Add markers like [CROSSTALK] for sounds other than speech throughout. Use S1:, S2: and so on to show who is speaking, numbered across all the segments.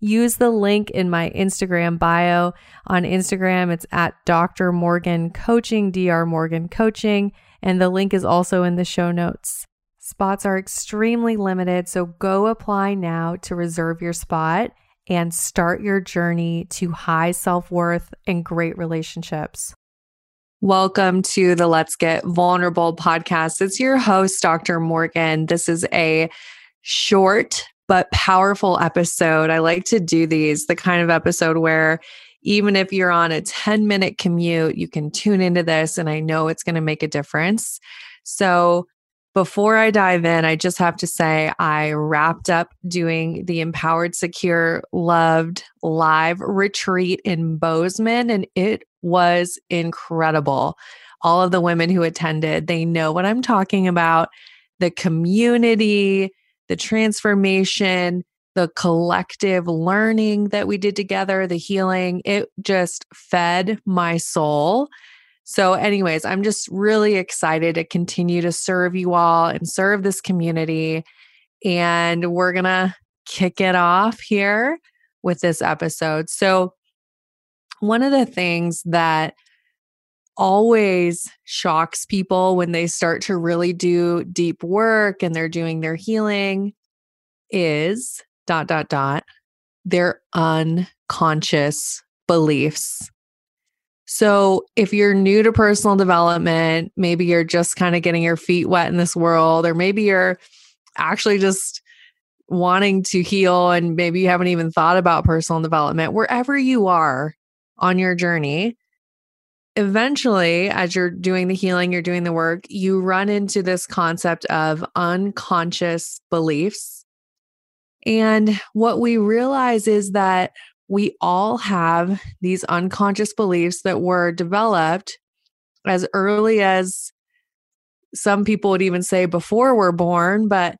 S1: use the link in my Instagram bio. On Instagram, it's at Dr. Morgan Coaching, Dr. Morgan Coaching, and the link is also in the show notes. Spots are extremely limited, so go apply now to reserve your spot and start your journey to high self worth and great relationships. Welcome to the Let's Get Vulnerable podcast. It's your host, Dr. Morgan. This is a short but powerful episode. I like to do these, the kind of episode where even if you're on a 10 minute commute, you can tune into this and I know it's going to make a difference. So, before I dive in, I just have to say I wrapped up doing the Empowered Secure Loved live retreat in Bozeman and it was incredible. All of the women who attended, they know what I'm talking about. The community, the transformation, the collective learning that we did together, the healing, it just fed my soul. So, anyways, I'm just really excited to continue to serve you all and serve this community. And we're going to kick it off here with this episode. So, one of the things that always shocks people when they start to really do deep work and they're doing their healing is dot dot dot their unconscious beliefs. So, if you're new to personal development, maybe you're just kind of getting your feet wet in this world, or maybe you're actually just wanting to heal and maybe you haven't even thought about personal development, wherever you are on your journey, eventually, as you're doing the healing, you're doing the work, you run into this concept of unconscious beliefs. And what we realize is that we all have these unconscious beliefs that were developed as early as some people would even say before we're born, but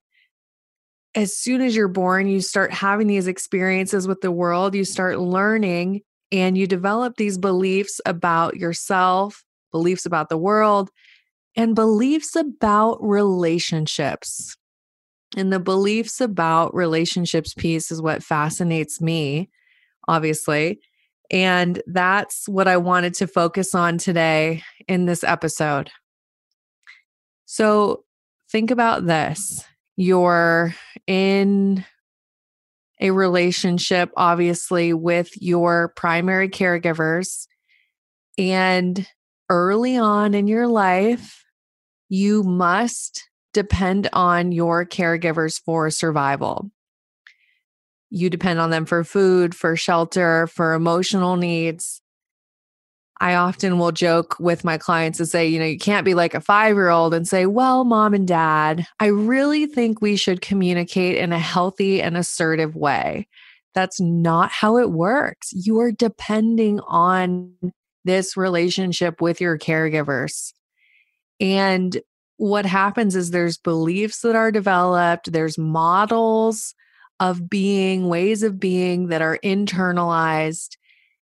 S1: as soon as you're born, you start having these experiences with the world, you start learning and you develop these beliefs about yourself, beliefs about the world, and beliefs about relationships. And the beliefs about relationships piece is what fascinates me, obviously. And that's what I wanted to focus on today in this episode. So think about this you're in a relationship, obviously, with your primary caregivers. And early on in your life, you must depend on your caregivers for survival. You depend on them for food, for shelter, for emotional needs. I often will joke with my clients and say, you know, you can't be like a five year old and say, well, mom and dad, I really think we should communicate in a healthy and assertive way. That's not how it works. You are depending on this relationship with your caregivers. And what happens is there's beliefs that are developed, there's models of being, ways of being that are internalized.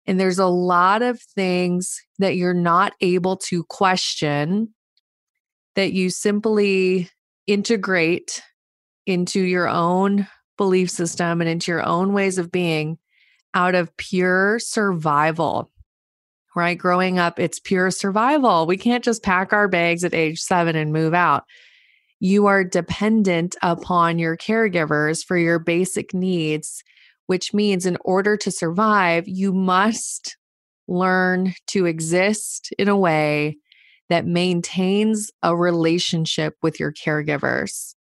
S1: And there's a lot of things that you're not able to question that you simply integrate into your own belief system and into your own ways of being out of pure survival right? Growing up, it's pure survival. We can't just pack our bags at age seven and move out. You are dependent upon your caregivers for your basic needs, which means in order to survive, you must learn to exist in a way that maintains a relationship with your caregivers.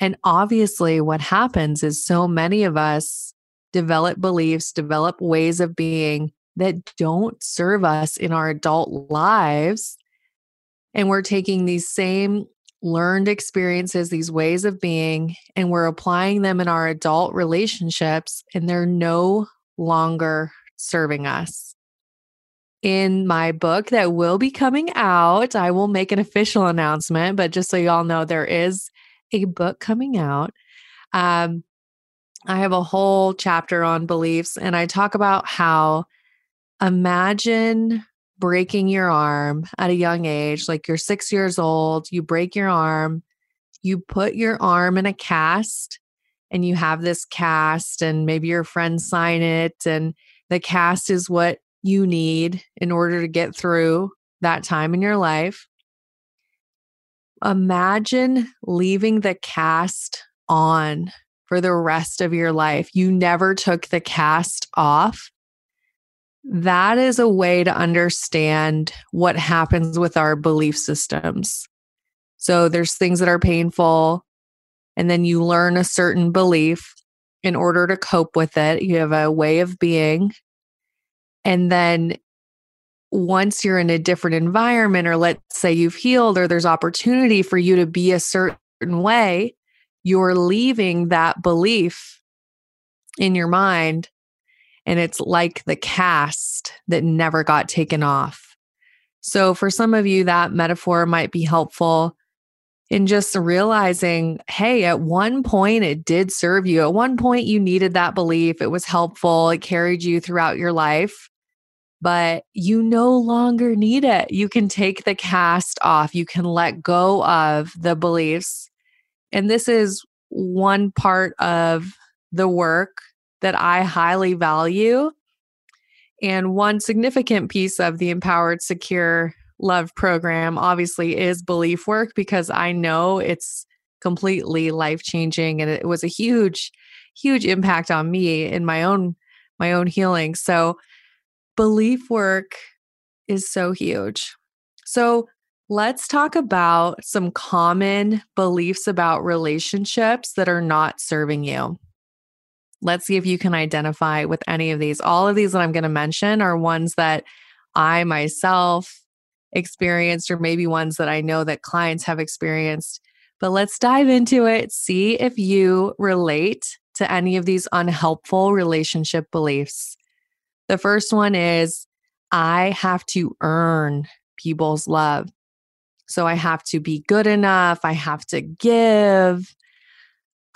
S1: And obviously, what happens is so many of us develop beliefs, develop ways of being that don't serve us in our adult lives. And we're taking these same learned experiences, these ways of being, and we're applying them in our adult relationships, and they're no longer serving us. In my book that will be coming out, I will make an official announcement, but just so y'all know, there is a book coming out. Um, I have a whole chapter on beliefs, and I talk about how imagine breaking your arm at a young age, like you're six years old, you break your arm, you put your arm in a cast, and you have this cast, and maybe your friends sign it, and the cast is what you need in order to get through that time in your life. Imagine leaving the cast on for the rest of your life. You never took the cast off that is a way to understand what happens with our belief systems. So there's things that are painful, and then you learn a certain belief in order to cope with it. You have a way of being. And then once you're in a different environment, or let's say you've healed, or there's opportunity for you to be a certain way, you're leaving that belief in your mind and it's like the cast that never got taken off. So, for some of you, that metaphor might be helpful in just realizing hey, at one point it did serve you. At one point you needed that belief. It was helpful. It carried you throughout your life, but you no longer need it. You can take the cast off, you can let go of the beliefs. And this is one part of the work that I highly value. And one significant piece of the Empowered Secure Love program obviously is belief work because I know it's completely life changing and it was a huge huge impact on me in my own my own healing. So belief work is so huge. So let's talk about some common beliefs about relationships that are not serving you. Let's see if you can identify with any of these. All of these that I'm going to mention are ones that I myself experienced, or maybe ones that I know that clients have experienced. But let's dive into it, see if you relate to any of these unhelpful relationship beliefs. The first one is I have to earn people's love. So I have to be good enough. I have to give.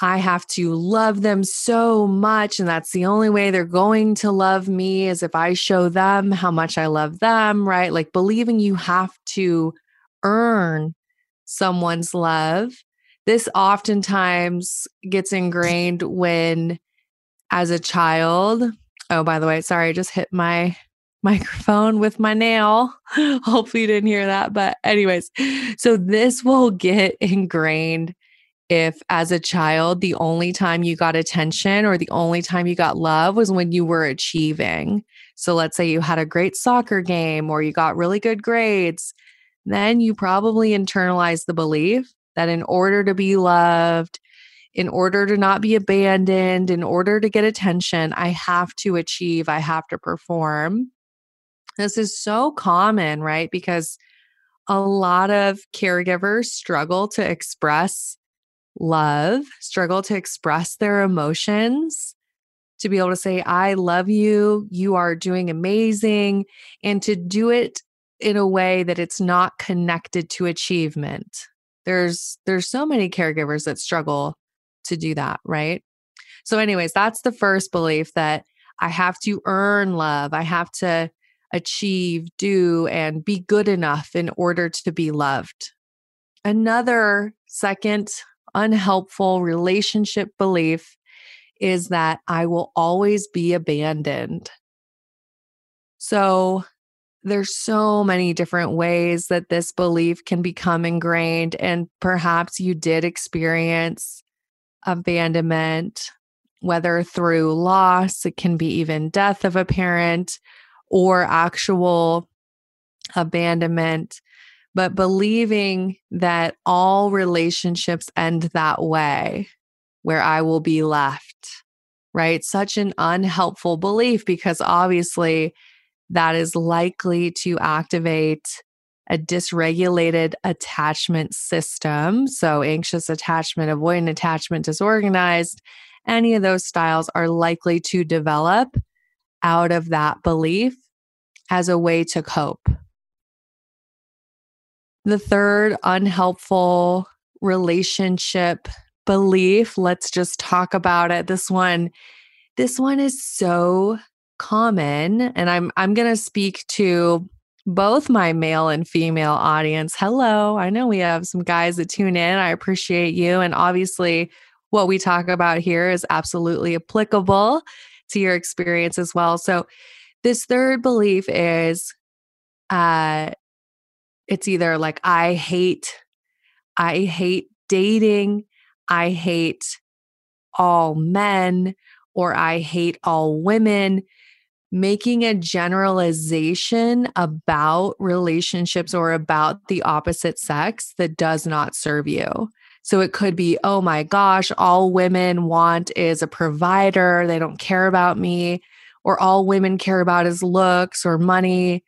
S1: I have to love them so much. And that's the only way they're going to love me is if I show them how much I love them, right? Like believing you have to earn someone's love. This oftentimes gets ingrained when, as a child, oh, by the way, sorry, I just hit my [LAUGHS] microphone with my nail. [LAUGHS] Hopefully, you didn't hear that. But, anyways, so this will get [LAUGHS] ingrained if as a child the only time you got attention or the only time you got love was when you were achieving. So let's say you had a great soccer game or you got really good grades, then you probably internalized the belief that in order to be loved, in order to not be abandoned, in order to get attention, I have to achieve, I have to perform. This is so common, right? Because a lot of caregivers struggle to express love, struggle to express their emotions, to be able to say, I love you, you are doing amazing, and to do it in a way that it's not connected to achievement. There's there's so many caregivers that struggle to do that, right? So anyways, that's the first belief that I have to earn love. I have to achieve, do and be good enough in order to be loved. Another second unhelpful relationship belief is that I will always be abandoned. So there's so many different ways that this belief can become ingrained and perhaps you did experience abandonment whether through loss it can be even death of a parent or actual abandonment but believing that all relationships end that way, where I will be left, right? Such an unhelpful belief because obviously that is likely to activate a dysregulated attachment system. So, anxious attachment, avoidant attachment, disorganized, any of those styles are likely to develop out of that belief as a way to cope. The third unhelpful relationship belief, let's just talk about it. This one this one is so common and I'm I'm going to speak to both my male and female audience. Hello. I know we have some guys that tune in. I appreciate you and obviously what we talk about here is absolutely applicable to your experience as well. So this third belief is uh it's either like I hate I hate dating, I hate all men or I hate all women. Making a generalization about relationships or about the opposite sex that does not serve you. So it could be, oh my gosh, all women want is a provider. They don't care about me. Or all women care about is looks or money.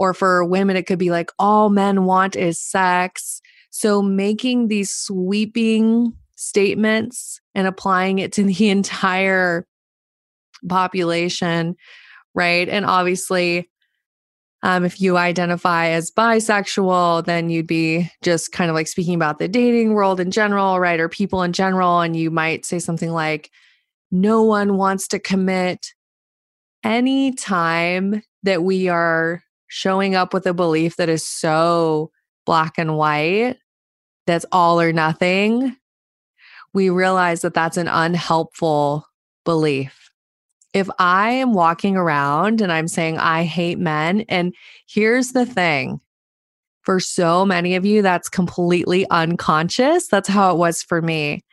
S1: Or for women, it could be like all men want is sex. So making these sweeping statements and applying it to [LAUGHS] the entire population, right? And obviously, um, if you identify as bisexual, then you'd be just kind of like speaking about the dating world in general, right? Or people in general. And you might say something like, no one wants to commit. Any time that we are showing up with a belief that is so black and white, that's all or nothing, we realize that that's an unhelpful belief. If I am walking around and I'm saying, I hate men, and here's the thing for so many of you, that's completely unconscious. That's how it was for me.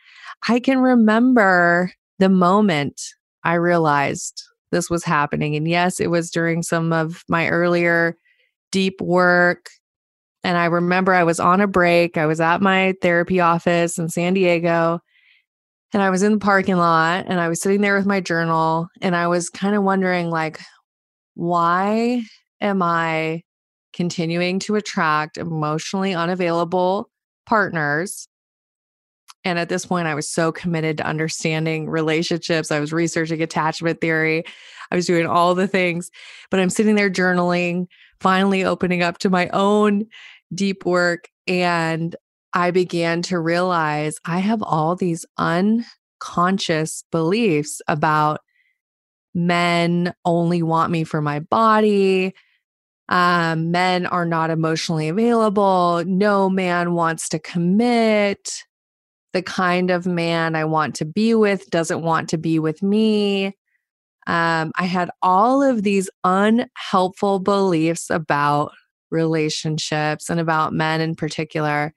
S1: I can remember the moment I realized this was happening. And yes, it was during some of my earlier deep work. And I remember I was on a break. I was at my therapy office in San Diego. And I was in the parking lot and I was sitting there with my journal and I was kind of wondering like why am I continuing to attract emotionally unavailable partners and at this point, I was so committed to understanding relationships. I was researching attachment theory. I was doing all the things, but I'm sitting there journaling, finally opening up to my own deep work. And I began to realize I have all these unconscious beliefs about men only want me for my body. Um, men are not emotionally available. No man wants to commit the kind of man I want to be with doesn't want to be with me. Um, I had all of these unhelpful beliefs about relationships and about men in particular.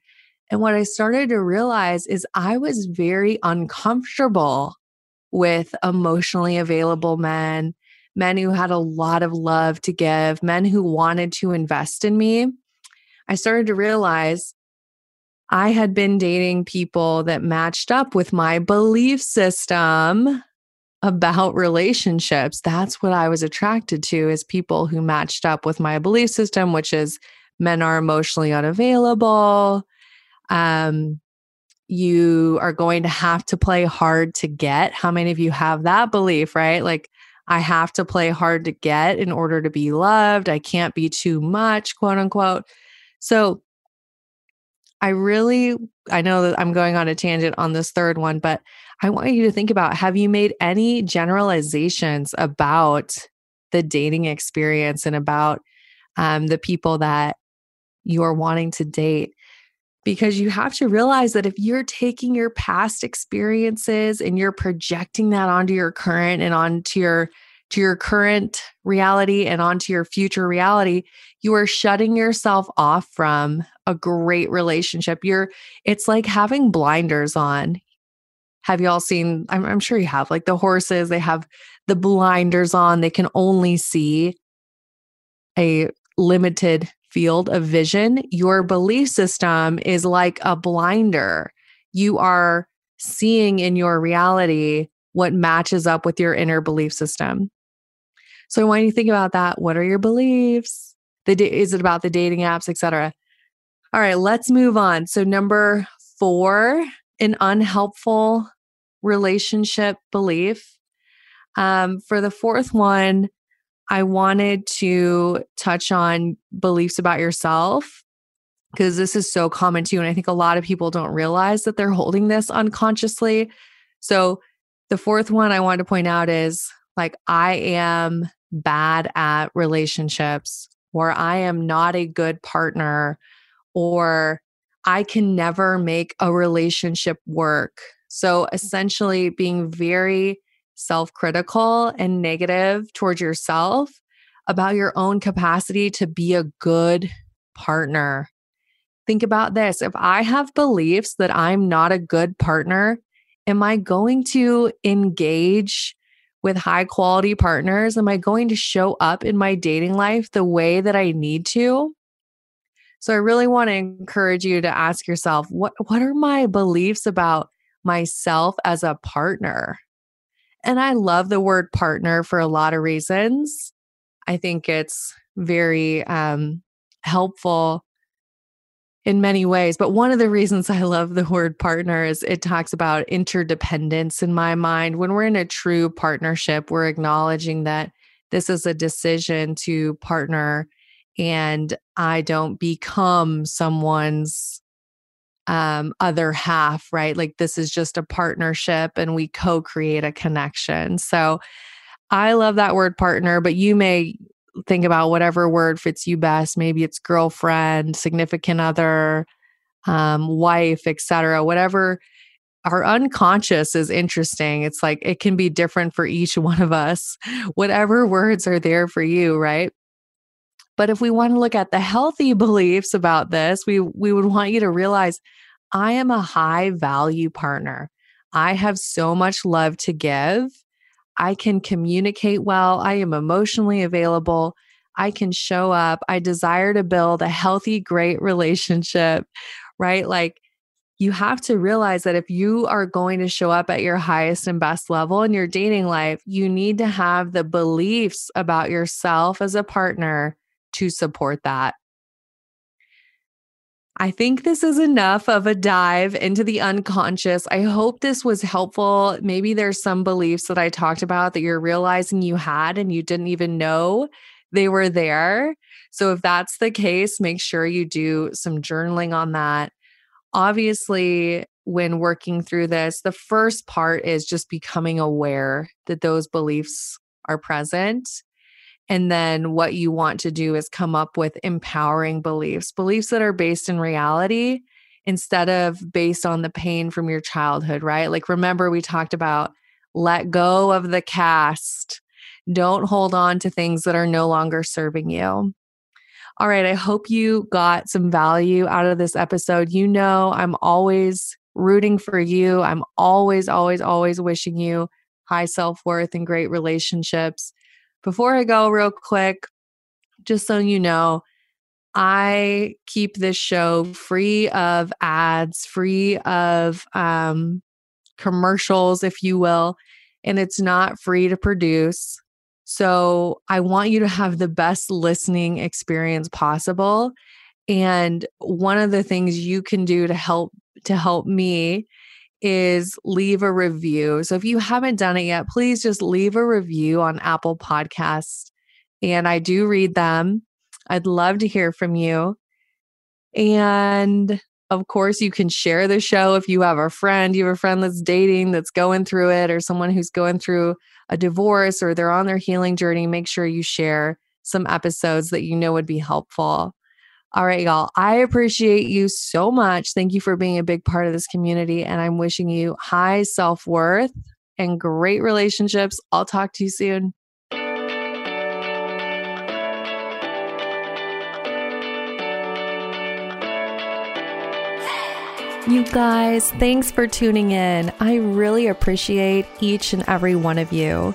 S1: And what I started to realize is I was very uncomfortable with emotionally available men, men who had a lot of love to give, men who wanted to invest in me. I started to realize I had been dating people that matched up with my belief system about relationships. That's what I was attracted to is people who matched up with my belief system, which is men are emotionally unavailable, um, you are going to have to play hard to get. How many of you have that belief, right? Like, I have to play hard to get in order to be loved. I can't be too much, quote unquote. So, I really, I know that I'm going on a tangent on this third one, but I want you to think about have you made any generalizations about the dating experience and about um, the people that you're wanting to date? because you have to realize that if you're taking your past experiences and you're projecting that onto your current and onto your to your current reality and onto your future reality you are shutting yourself off from a great relationship you're it's like having blinders on have you all seen I'm, I'm sure you have like the horses they have the blinders on they can only see a limited field of vision, your belief system is like a blinder. You are seeing in your reality what matches up with your inner belief system. So when you think about that, what are your beliefs? The is it about the dating apps, etc. All right, let's move on. So number 4, an unhelpful relationship belief. Um, for the fourth one, I wanted to touch on beliefs about yourself because this is so common too. And I think a lot of people don't realize that they're holding this unconsciously. So, the fourth one I wanted to point out is like, I am bad at relationships, or I am not a good partner, or I can never make a relationship work. So, essentially, being very self critical and negative towards yourself about your own capacity to be a good partner. Think about this. If I have beliefs that I'm not a good partner, am I going to engage with high quality partners? Am I going to show up in my dating life the way that I need to? So I really want to encourage you to ask yourself, what what are my beliefs about myself as a partner? And I love the word partner for a lot of reasons. I think it's very um, helpful in many ways. But one of the reasons [LAUGHS] I love the word partner is it talks about interdependence in my mind. When we're in a true partnership, we're acknowledging that this is a decision to partner and I don't become someone's um, other half, right? Like this is just a partnership and we co create a connection. So I love that word partner, but you may think about whatever word fits you best. Maybe it's girlfriend, significant other, um, wife, etc. Whatever our unconscious is interesting. It's like it can be different for each [LAUGHS] one of us. Whatever words are there for you, right? But if we want to look at the healthy [LAUGHS] beliefs about this, we we would want you to realize I am a high value partner. I have so much love to give. I can communicate well. I am emotionally available. I can show up. I desire to build a healthy, great relationship, right? Like you have to realize that if you are going to show up at your highest and best level in your dating life, you need to have the beliefs about yourself as a partner to support that. I think this is enough of a dive into the unconscious. I hope this was helpful. Maybe there's some beliefs that I talked about that you're realizing you had and you didn't even know they were there. So, if that's the case, make sure you do some journaling on that. Obviously, when working through this, the first part is just becoming aware that those beliefs are present and then what you want to do is come up with empowering beliefs, beliefs that are based in reality instead of based on the pain from your childhood, right? Like, remember, we talked about let go of the cast. Don't hold on to things that are no longer serving you. All right, I hope you got some value out of this episode. You know, I'm always rooting for you. I'm always, always, always wishing you high self worth and great relationships. Before I go, real quick, just so you know, I keep this show free of ads, free of um, commercials, if you will, and it's not free to produce. So I want you to have the best listening experience possible. And one of the things you can do to help to help me is leave a review. So if you haven't done it yet, please just leave a review on Apple Podcasts. And I do read them. I'd love to hear from you. And of course, you can share the show if you have a friend, you have a friend that's dating, that's going through it, or someone who's going through a divorce or they're on their healing journey. Make sure you share some episodes that you know would be helpful. All right, y'all. I appreciate you so much. Thank you for being a big part of this community. And I'm wishing you high self worth and great relationships. I'll talk to you soon. You guys, thanks for tuning in. I really appreciate each and every one of you.